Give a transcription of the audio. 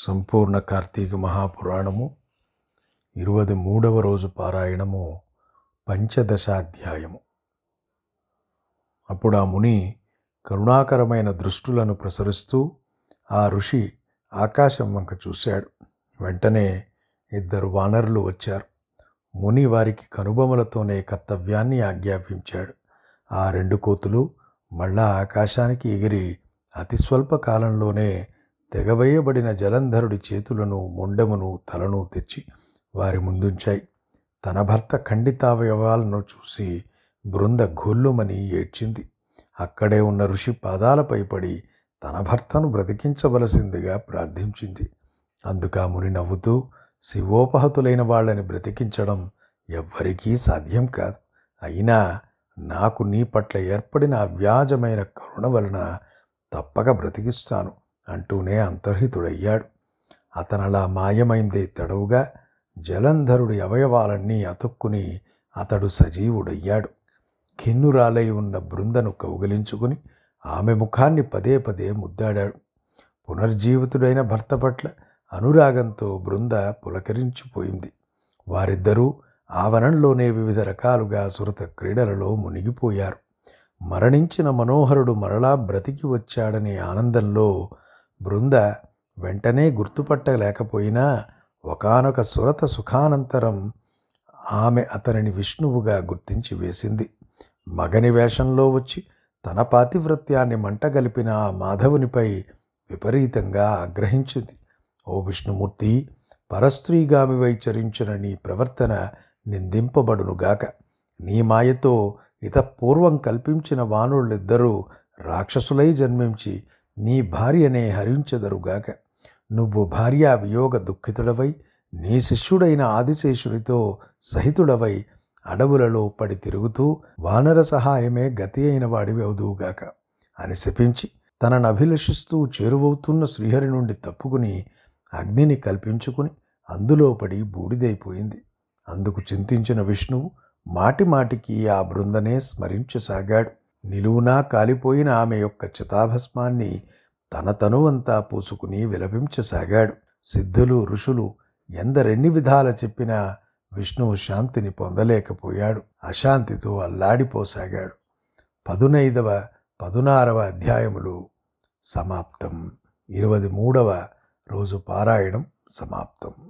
సంపూర్ణ కార్తీక మహాపురాణము ఇరవై మూడవ రోజు పారాయణము పంచదశాధ్యాయము. అప్పుడు ఆ ముని కరుణాకరమైన దృష్టులను ప్రసరిస్తూ ఆ ఋషి ఆకాశం వంక చూశాడు. వెంటనే ఇద్దరు వానరులు వచ్చారు. ముని వారికి కనుబొమలతోనే కర్తవ్యాన్ని ఆజ్ఞాపించాడు. ఆ రెండు కోతులు మళ్ళా ఆకాశానికి ఎగిరి అతి స్వల్ప కాలంలోనే తెగవేయబడిన జలంధరుడి చేతులను మొండెమును తలను తెచ్చి వారి ముందుంచాయి. తన భర్త ఖండితావయవాలను చూసి బృంద గొల్లుమని ఏడ్చింది. అక్కడే ఉన్న ఋషి పాదాలపై పడి తన భర్తను బ్రతికించవలసిందిగా ప్రార్థించింది. అందుకు ముని నవ్వుతూ శివోపహతులైన వాళ్ళని బ్రతికించడం ఎవ్వరికీ సాధ్యం కాదు. అయినా నాకు నీ పట్ల ఏర్పడిన అవ్యాజమైన కరుణ వలన తప్పక బ్రతికిస్తాను. అంటూనే అంతర్హితుడయ్యాడు. అతనలా మాయమైందే తడవుగా జలంధరుడి అవయవాలన్నీ అతుక్కుని అతడు సజీవుడయ్యాడు. కిన్నురాలై ఉన్న బృందను కౌగిలించుకుని ఆమె ముఖాన్ని పదే పదే ముద్దాడాడు. పునర్జీవితుడైన భర్త పట్ల అనురాగంతో బృంద పులకరించిపోయింది. వారిద్దరూ ఆవరణలోనే వివిధ రకాలుగా సురత క్రీడలలో మునిగిపోయారు. మరణించిన మనోహరుడు మరలా బ్రతికి వచ్చాడనే ఆనందంలో బృంద వెంటనే గుర్తుపట్టలేకపోయినా ఒకనొక సురత సుఖానంతరం ఆమె అతనిని విష్ణువుగా గుర్తించి వేసింది. మగని వేషంలో వచ్చి తన పాతివ్రత్యాన్ని మంటగలిపిన ఆ మాధవునిపై విపరీతంగా ఆగ్రహించింది. ఓ విష్ణుమూర్తి పరస్త్రీగామివై చరించిన నీ ప్రవర్తన నిందింపబడునుగాక. నీ మాయతో ఇతపూర్వం కల్పించిన వానుళ్ళిద్దరూ రాక్షసులై జన్మించి నీ భార్యనే హరించెదరుగాక. నువ్వు భార్యా వియోగ దుఃఖితుడవై నీ శిష్యుడైన ఆదిశేషుడితో సహితుడవై అడవులలో పడి తిరుగుతూ వానర సహాయమే గతి అయిన వాడివి అవుదువుగాక. అని శపించి తనను అభిలషిస్తూ చేరువవుతున్న శ్రీహరి నుండి తప్పుకుని అగ్నిని కల్పించుకుని అందులో పడి బూడిదైపోయింది. అందుకు చింతించిన విష్ణువు మాటి మాటికి ఆ బృందనే స్మరించసాగాడు. నిలువునా కాలిపోయిన ఆమె యొక్క చితాభస్మాన్ని తన తనువంతా పూసుకుని విలపించసాగాడు. సిద్ధులు ఋషులు ఎందరెన్ని విధాల చెప్పినా విష్ణువు శాంతిని పొందలేకపోయాడు. అశాంతితో అల్లాడిపోసాగాడు. పదునైదవ పదునారవ అధ్యాయములు సమాప్తం. ఇరవై మూడవ రోజు పారాయణం సమాప్తం.